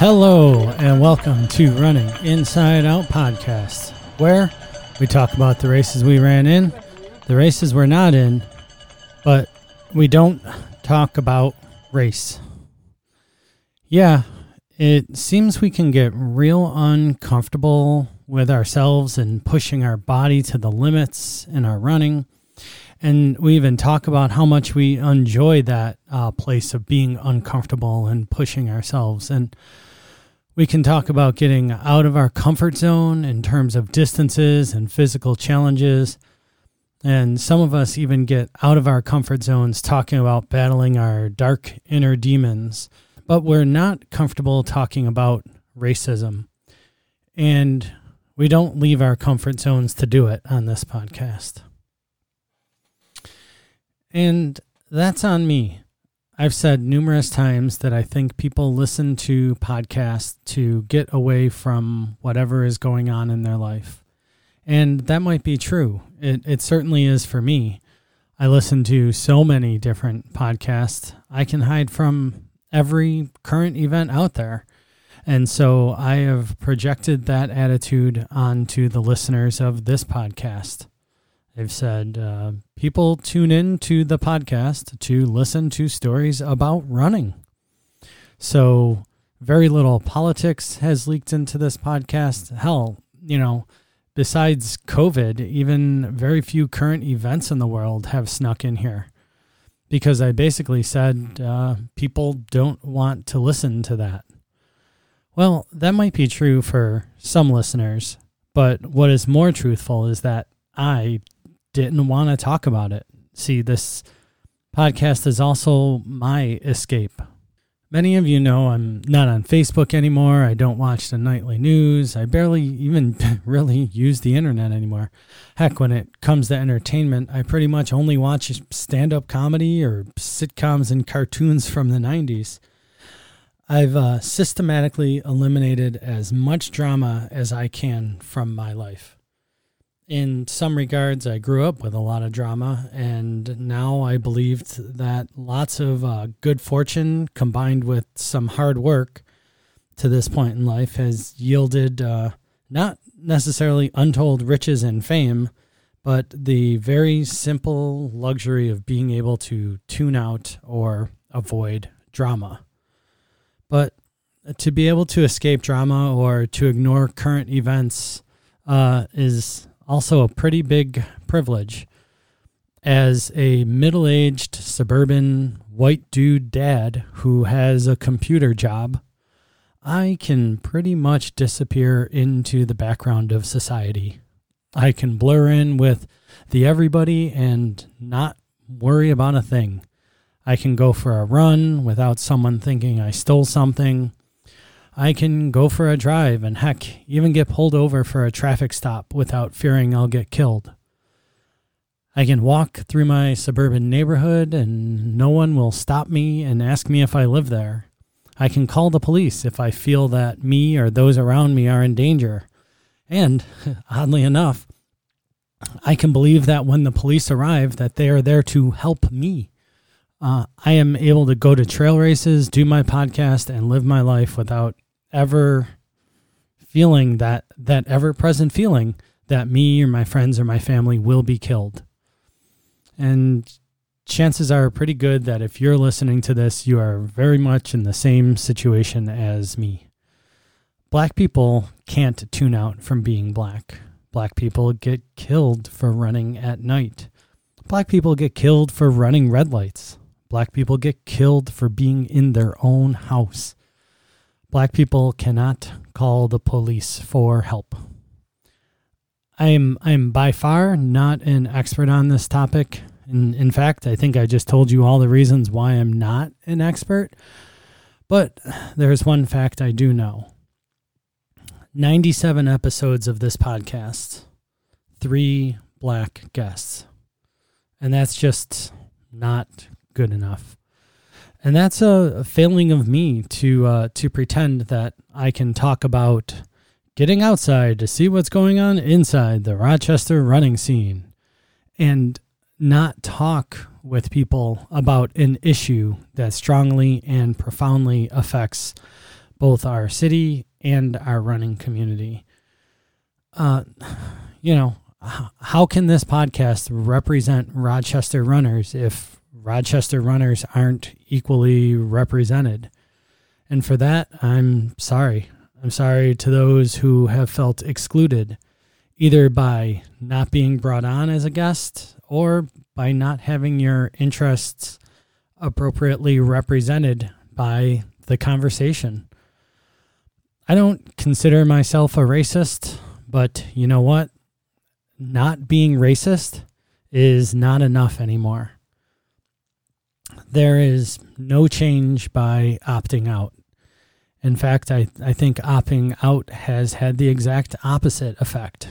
Hello, and welcome to Running Inside Out podcast, where we talk about the races we ran in, the races we're not in, but we don't talk about race. Yeah, it seems we can get real uncomfortable with ourselves and pushing our body to the limits in our running. And we even talk about how much we enjoy that uh, place of being uncomfortable and pushing ourselves. And we can talk about getting out of our comfort zone in terms of distances and physical challenges. And some of us even get out of our comfort zones talking about battling our dark inner demons. But we're not comfortable talking about racism. And we don't leave our comfort zones to do it on this podcast. And that's on me. I've said numerous times that I think people listen to podcasts to get away from whatever is going on in their life. And that might be true. It, it certainly is for me. I listen to so many different podcasts. I can hide from every current event out there. And so I have projected that attitude onto the listeners of this podcast. They've said uh, people tune in to the podcast to listen to stories about running. So, very little politics has leaked into this podcast. Hell, you know, besides COVID, even very few current events in the world have snuck in here because I basically said uh, people don't want to listen to that. Well, that might be true for some listeners, but what is more truthful is that I didn't want to talk about it. See, this podcast is also my escape. Many of you know I'm not on Facebook anymore. I don't watch the nightly news. I barely even really use the internet anymore. Heck, when it comes to entertainment, I pretty much only watch stand up comedy or sitcoms and cartoons from the 90s. I've uh, systematically eliminated as much drama as I can from my life in some regards, I grew up with a lot of drama, and now I believed that lots of uh, good fortune combined with some hard work to this point in life has yielded uh, not necessarily untold riches and fame, but the very simple luxury of being able to tune out or avoid drama. But to be able to escape drama or to ignore current events uh, is also a pretty big privilege. As a middle aged suburban white dude dad who has a computer job, I can pretty much disappear into the background of society. I can blur in with the everybody and not worry about a thing. I can go for a run without someone thinking I stole something. I can go for a drive and heck, even get pulled over for a traffic stop without fearing I'll get killed. I can walk through my suburban neighborhood and no one will stop me and ask me if I live there. I can call the police if I feel that me or those around me are in danger. And, oddly enough, I can believe that when the police arrive that they are there to help me. Uh, I am able to go to trail races, do my podcast, and live my life without ever feeling that that ever present feeling that me or my friends or my family will be killed. And chances are pretty good that if you're listening to this, you are very much in the same situation as me. Black people can't tune out from being black. Black people get killed for running at night. Black people get killed for running red lights. Black people get killed for being in their own house. Black people cannot call the police for help. I am I am by far not an expert on this topic. In, in fact, I think I just told you all the reasons why I'm not an expert. But there's one fact I do know 97 episodes of this podcast, three black guests. And that's just not good enough. And that's a failing of me to uh, to pretend that I can talk about getting outside to see what's going on inside the Rochester running scene and not talk with people about an issue that strongly and profoundly affects both our city and our running community. Uh, you know, how can this podcast represent Rochester runners if Rochester runners aren't equally represented? And for that, I'm sorry. I'm sorry to those who have felt excluded, either by not being brought on as a guest or by not having your interests appropriately represented by the conversation. I don't consider myself a racist, but you know what? Not being racist is not enough anymore. There is no change by opting out. In fact, I, I think opting out has had the exact opposite effect.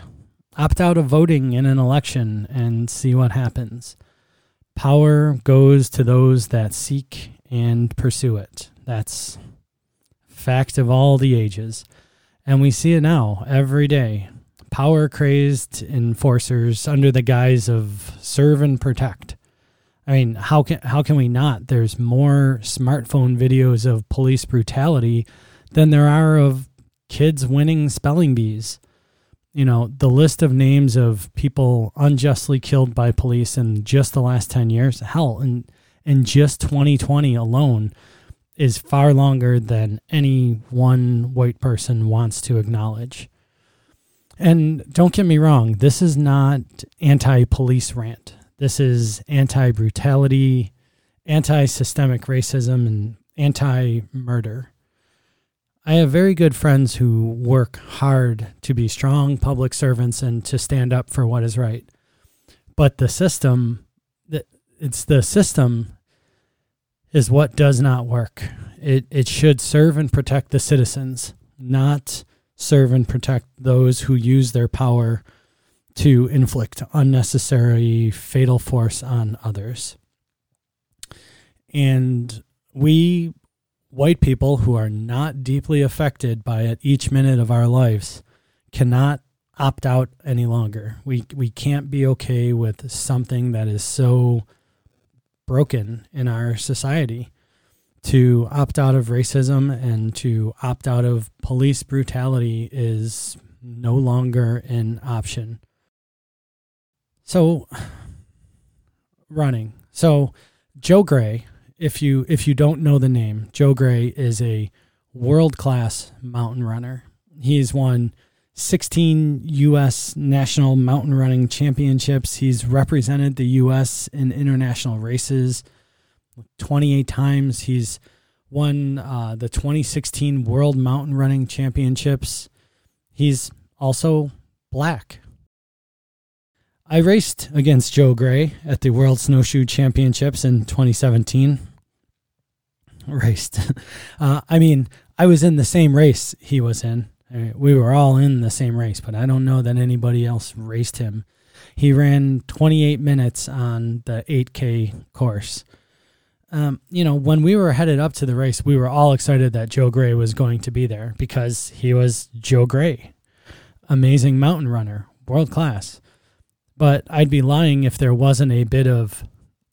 Opt out of voting in an election and see what happens. Power goes to those that seek and pursue it. That's fact of all the ages. And we see it now every day. Power crazed enforcers under the guise of serve and protect. I mean, how can how can we not? There's more smartphone videos of police brutality than there are of kids winning spelling bees. You know, the list of names of people unjustly killed by police in just the last 10 years, hell, in in just 2020 alone is far longer than any one white person wants to acknowledge. And don't get me wrong, this is not anti police rant. This is anti brutality, anti systemic racism, and anti murder. I have very good friends who work hard to be strong public servants and to stand up for what is right. But the system, it's the system is what does not work. It, it should serve and protect the citizens, not serve and protect those who use their power to inflict unnecessary fatal force on others. And we, white people who are not deeply affected by it each minute of our lives, cannot opt out any longer. We, we can't be okay with something that is so broken in our society to opt out of racism and to opt out of police brutality is no longer an option. So running. So Joe Gray, if you if you don't know the name, Joe Gray is a world-class mountain runner. He's won 16 U.S. national mountain running championships. He's represented the U.S. in international races 28 times. He's won uh, the 2016 World Mountain Running Championships. He's also black. I raced against Joe Gray at the World Snowshoe Championships in 2017. Raced. Uh, I mean, I was in the same race he was in. We were all in the same race, but I don't know that anybody else raced him. He ran 28 minutes on the 8K course. Um, you know, when we were headed up to the race, we were all excited that Joe Gray was going to be there because he was Joe Gray, amazing mountain runner, world class. But I'd be lying if there wasn't a bit of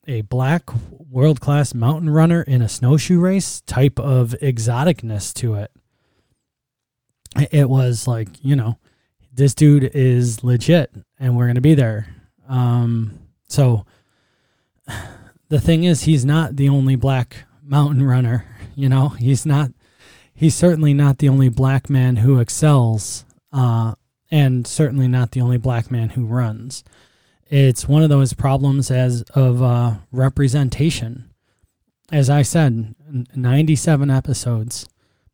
a black world class mountain runner in a snowshoe race type of exoticness to it. It was like you know this dude is legit and we're going to be there. Um, so the thing is he's not the only black mountain runner you know? He's not he's certainly not the only black man who excels uh, and certainly not the only black man who runs it's one of those problems as of uh, representation as i said 97 episodes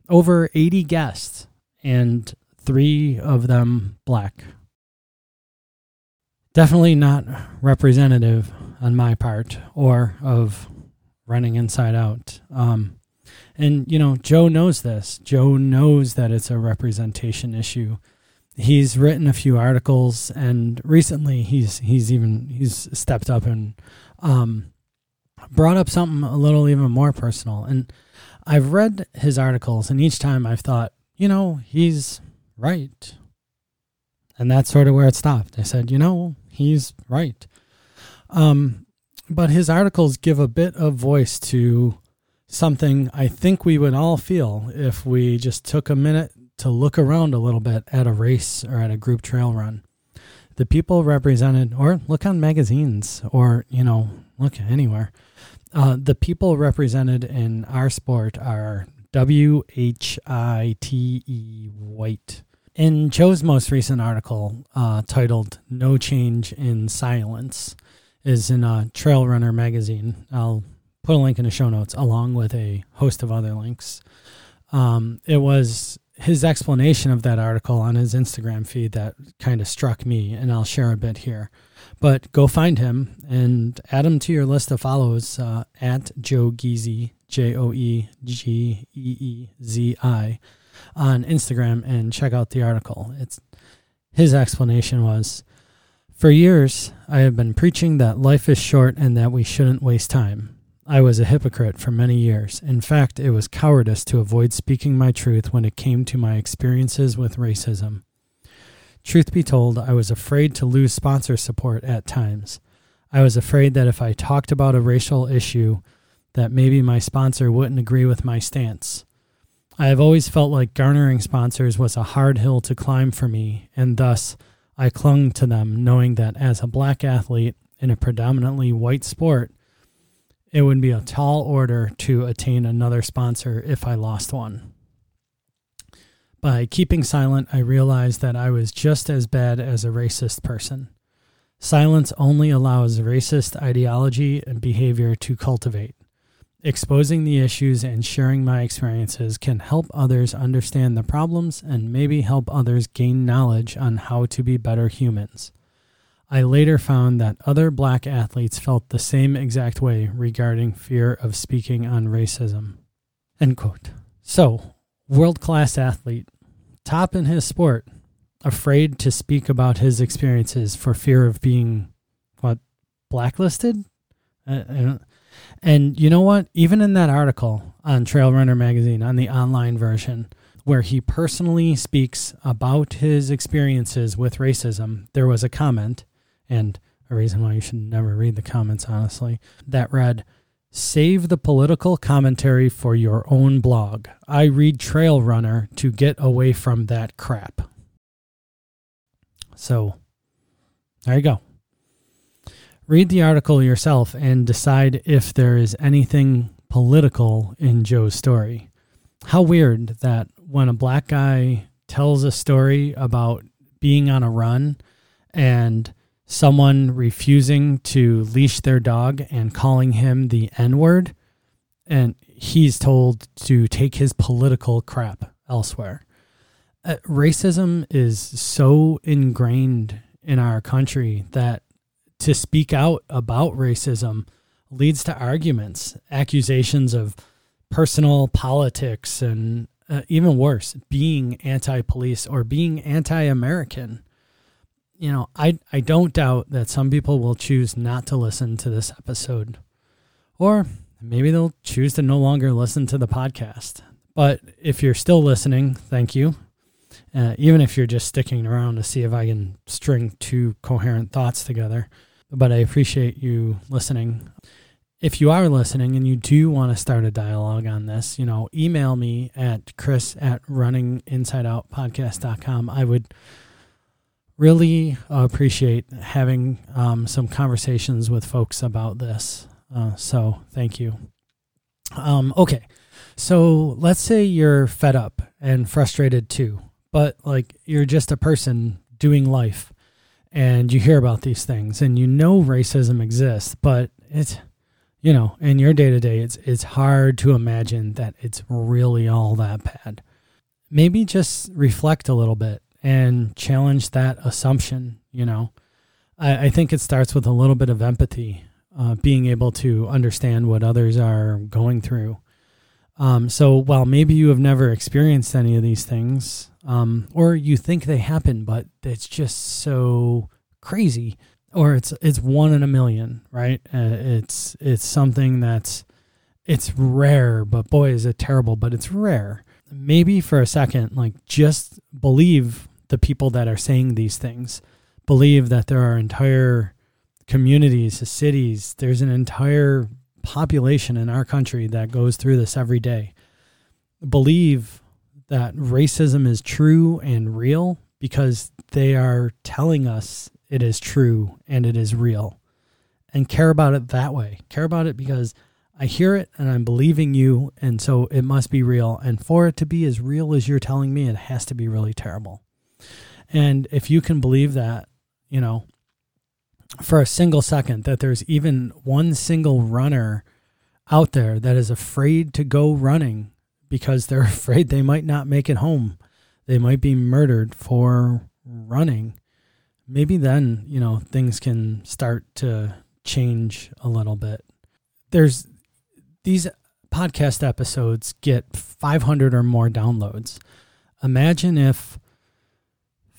over 80 guests and three of them black. Definitely not representative on my part or of running inside out. Um, and, you know, Joe knows this. Joe knows that it's a representation issue. He's written a few articles, and recently he's he's even he's stepped up and um, brought up something a little even more personal. And I've read his articles, and each time I've thought, you know, he's right. And that's sort of where it stopped. I said, you know, he's right. Um, but his articles give a bit of voice to something I think we would all feel if we just took a minute to look around a little bit at a race or at a group trail run. The people represented, or look on magazines, or, you know, look anywhere. Uh, the people represented in our sport are W H I T E White. In Joe's most recent article, uh, titled "No Change in Silence," is in a Trail Runner magazine. I'll put a link in the show notes along with a host of other links. Um, it was his explanation of that article on his Instagram feed that kind of struck me, and I'll share a bit here. But go find him and add him to your list of follows uh, at Joe Geezy, J O E G E E Z I on Instagram and check out the article. It's his explanation was For years I have been preaching that life is short and that we shouldn't waste time. I was a hypocrite for many years. In fact, it was cowardice to avoid speaking my truth when it came to my experiences with racism. Truth be told, I was afraid to lose sponsor support at times. I was afraid that if I talked about a racial issue, that maybe my sponsor wouldn't agree with my stance. I have always felt like garnering sponsors was a hard hill to climb for me, and thus I clung to them, knowing that as a black athlete in a predominantly white sport, it would be a tall order to attain another sponsor if I lost one. By keeping silent, I realized that I was just as bad as a racist person. Silence only allows racist ideology and behavior to cultivate. Exposing the issues and sharing my experiences can help others understand the problems and maybe help others gain knowledge on how to be better humans. I later found that other black athletes felt the same exact way regarding fear of speaking on racism. End quote. So, world class athlete, top in his sport, afraid to speak about his experiences for fear of being, what, blacklisted? And you know what? Even in that article on Trail Runner Magazine, on the online version, where he personally speaks about his experiences with racism, there was a comment, and a reason why you should never read the comments, honestly, that read, Save the political commentary for your own blog. I read Trail Runner to get away from that crap. So, there you go read the article yourself and decide if there is anything political in Joe's story. How weird that when a black guy tells a story about being on a run and someone refusing to leash their dog and calling him the N word, and he's told to take his political crap elsewhere. Uh, racism is so ingrained in our country that to speak out about racism leads to arguments, accusations of personal politics, and uh, even worse, being anti police or being anti American. You know, I, I don't doubt that some people will choose not to listen to this episode, or maybe they'll choose to no longer listen to the podcast. But if you're still listening, thank you. Uh, even if you're just sticking around to see if I can string two coherent thoughts together but I appreciate you listening. If you are listening and you do want to start a dialogue on this, you know, email me at chris at runninginsideoutpodcast.com. I would really appreciate having um, some conversations with folks about this. Uh, so thank you. Um, okay. So let's say you're fed up and frustrated too, but like you're just a person doing life and you hear about these things and you know racism exists, but it's you know, in your day to day it's it's hard to imagine that it's really all that bad. Maybe just reflect a little bit and challenge that assumption, you know. I, I think it starts with a little bit of empathy, uh, being able to understand what others are going through. Um, so while maybe you have never experienced any of these things, um, or you think they happen, but it's just so crazy, or it's it's one in a million, right? Uh, it's it's something that's it's rare, but boy, is it terrible! But it's rare. Maybe for a second, like just believe the people that are saying these things. Believe that there are entire communities, cities. There's an entire population in our country that goes through this every day believe that racism is true and real because they are telling us it is true and it is real and care about it that way. Care about it because I hear it and I'm believing you, and so it must be real. And for it to be as real as you're telling me, it has to be really terrible. And if you can believe that, you know, for a single second, that there's even one single runner out there that is afraid to go running because they're afraid they might not make it home, they might be murdered for running. Maybe then, you know, things can start to change a little bit. There's these podcast episodes get 500 or more downloads. Imagine if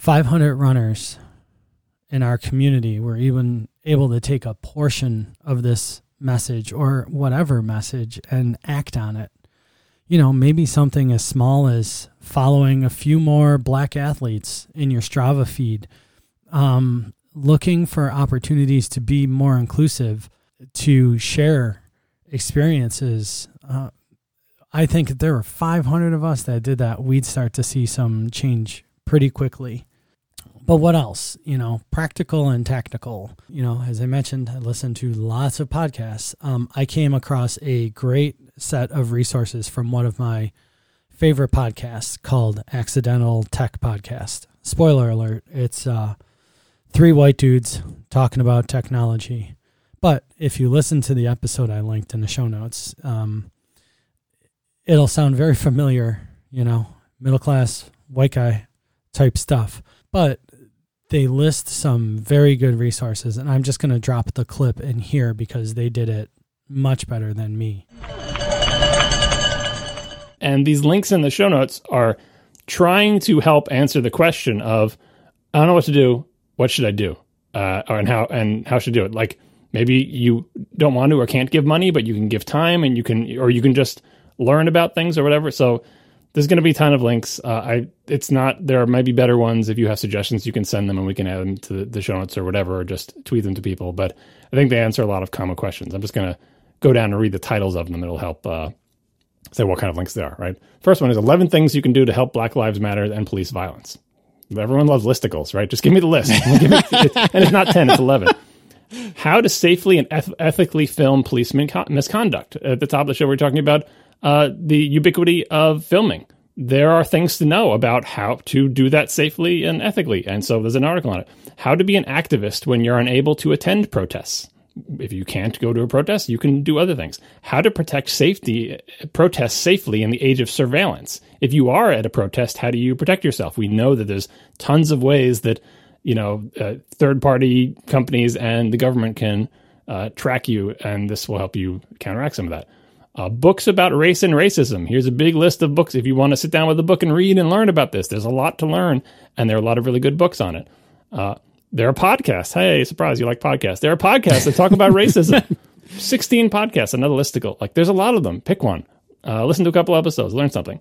500 runners in our community were even able to take a portion of this message or whatever message and act on it. You know, maybe something as small as following a few more black athletes in your Strava feed, um, looking for opportunities to be more inclusive, to share experiences. Uh, I think if there were 500 of us that did that, we'd start to see some change pretty quickly. But what else? You know, practical and technical. You know, as I mentioned, I listened to lots of podcasts. Um, I came across a great set of resources from one of my favorite podcasts called Accidental Tech Podcast. Spoiler alert, it's uh, three white dudes talking about technology. But if you listen to the episode I linked in the show notes, um, it'll sound very familiar, you know, middle class, white guy type stuff. But they list some very good resources, and I'm just going to drop the clip in here because they did it much better than me. And these links in the show notes are trying to help answer the question of I don't know what to do what should I do? Uh, and how and how should I do it? Like maybe you don't want to or can't give money, but you can give time and you can or you can just learn about things or whatever. So there's going to be a ton of links. Uh, I it's not there might be better ones. If you have suggestions, you can send them and we can add them to the, show notes or whatever, or just tweet them to people. But I think they answer a lot of common questions. I'm just going to go down and read the titles of them. It'll help uh, say what kind of links they are. Right. First one is 11 things you can do to help Black Lives Matter and police violence. Everyone loves listicles, right? Just give me the list. Me, and it's not 10, it's 11. How to safely and eth- ethically film police misconduct. At the top of the show, we're talking about uh, the ubiquity of filming. There are things to know about how to do that safely and ethically. And so there's an article on it. How to be an activist when you're unable to attend protests if you can't go to a protest, you can do other things. How to protect safety, protest safely in the age of surveillance. If you are at a protest, how do you protect yourself? We know that there's tons of ways that, you know, uh, third party companies and the government can uh, track you, and this will help you counteract some of that. Uh, books about race and racism. Here's a big list of books. If you want to sit down with a book and read and learn about this, there's a lot to learn, and there are a lot of really good books on it. Uh, there are podcasts. Hey, surprise, you like podcasts. There are podcasts that talk about racism. 16 podcasts, another listicle. Like there's a lot of them. Pick one. Uh, listen to a couple episodes, learn something.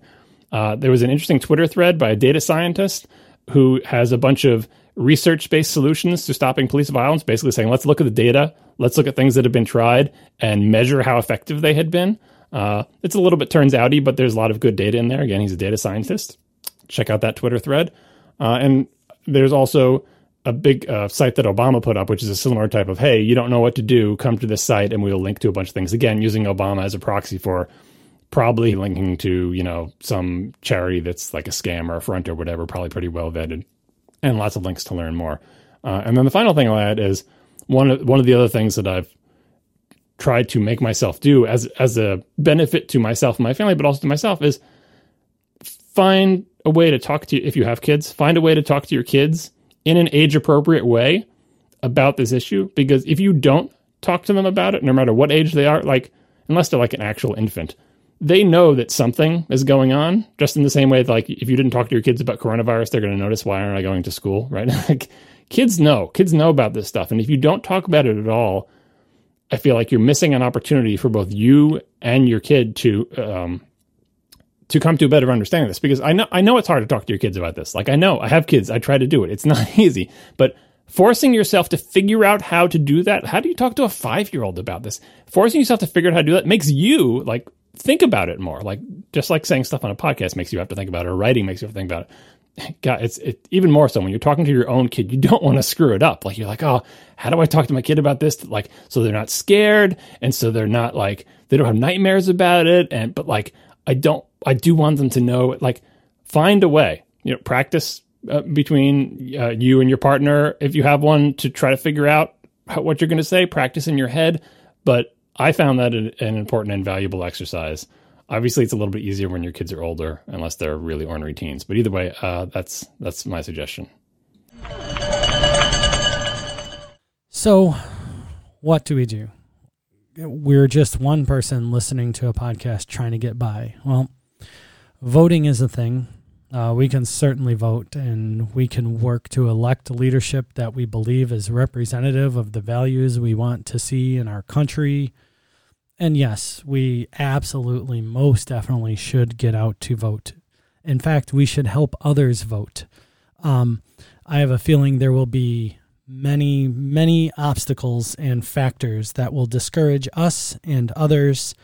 Uh, there was an interesting Twitter thread by a data scientist who has a bunch of research based solutions to stopping police violence, basically saying, let's look at the data, let's look at things that have been tried and measure how effective they had been. Uh, it's a little bit turns outy, but there's a lot of good data in there. Again, he's a data scientist. Check out that Twitter thread. Uh, and there's also a big uh, site that Obama put up, which is a similar type of, hey, you don't know what to do, come to this site and we'll link to a bunch of things. Again, using Obama as a proxy for probably linking to, you know, some charity that's like a scam or a front or whatever, probably pretty well vetted, and lots of links to learn more. Uh, and then the final thing I'll add is one of, one of the other things that I've tried to make myself do as as a benefit to myself and my family, but also to myself is find a way to talk to if you have kids, find a way to talk to your kids in an age appropriate way about this issue because if you don't talk to them about it, no matter what age they are, like unless they're like an actual infant, they know that something is going on. Just in the same way, that, like if you didn't talk to your kids about coronavirus, they're going to notice why aren't I going to school, right? like kids know, kids know about this stuff, and if you don't talk about it at all, I feel like you're missing an opportunity for both you and your kid to um, to come to a better understanding of this because I know I know it's hard to talk to your kids about this. Like I know I have kids, I try to do it. It's not easy, but forcing yourself to figure out how to do that. How do you talk to a five year old about this? Forcing yourself to figure out how to do that makes you like think about it more. Like just like saying stuff on a podcast makes you have to think about it, or writing makes you have to think about it. God, it's it, even more so when you're talking to your own kid. You don't want to screw it up. Like you're like, oh, how do I talk to my kid about this? Like, so they're not scared, and so they're not like they don't have nightmares about it. And but like, I don't, I do want them to know. Like, find a way. You know, practice uh, between uh, you and your partner if you have one to try to figure out how, what you're going to say practice in your head but i found that an, an, important and valuable exercise. Obviously it's a little bit easier when your kids are older unless they're really ornery teens. But either way uh, that's that's my suggestion. So what do we do? We're just one person listening to a podcast trying to get by. Well voting is a thing. Uh, we can certainly vote and we can work to elect leadership that we believe is representative of the values we want to see in our country. And yes, we absolutely, most definitely should get out to vote. In fact, we should help others vote. Um, I have a feeling there will be many, many obstacles and factors that will discourage us and others,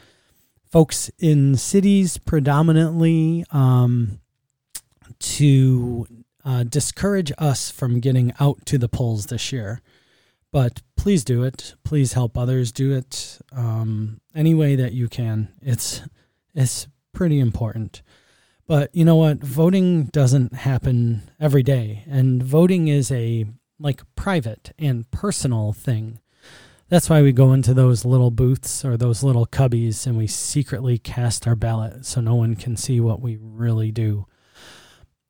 folks in cities predominantly. Um, to uh, discourage us from getting out to the polls this year. But please do it. Please help others do it um, any way that you can. It's it's pretty important. But you know what? Voting doesn't happen every day, and voting is a like private and personal thing. That's why we go into those little booths or those little cubbies and we secretly cast our ballot so no one can see what we really do.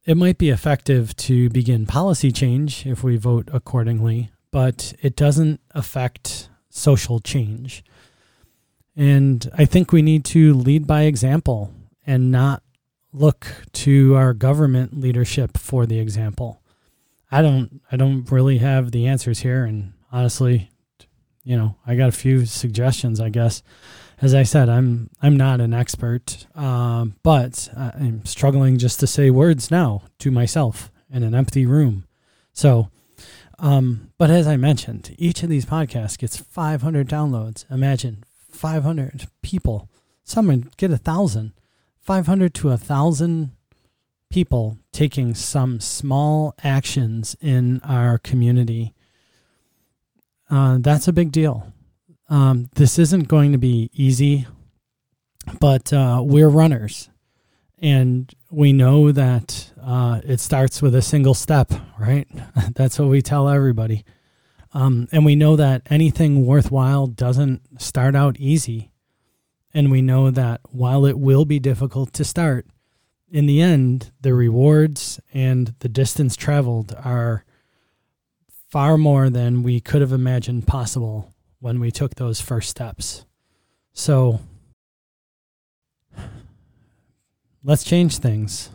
It might be effective to begin policy change if we vote accordingly, but it doesn't affect social change. And I think we need to lead by example and not look to our government leadership for the example. I don't I don't really have the answers here and honestly, you know, I got a few suggestions, I guess as I said, I'm I'm not an expert, uh, but I'm struggling just to say words now to myself in an empty room. So, um, but as I mentioned, each of these podcasts gets 500 downloads. Imagine 500 people. Some would get a thousand. 500 to a thousand people taking some small actions in our community. Uh, that's a big deal. Um, this isn't going to be easy, but uh, we're runners. And we know that uh, it starts with a single step, right? That's what we tell everybody. Um, and we know that anything worthwhile doesn't start out easy. And we know that while it will be difficult to start, in the end, the rewards and the distance traveled are far more than we could have imagined possible when we took those first steps. So let's change things.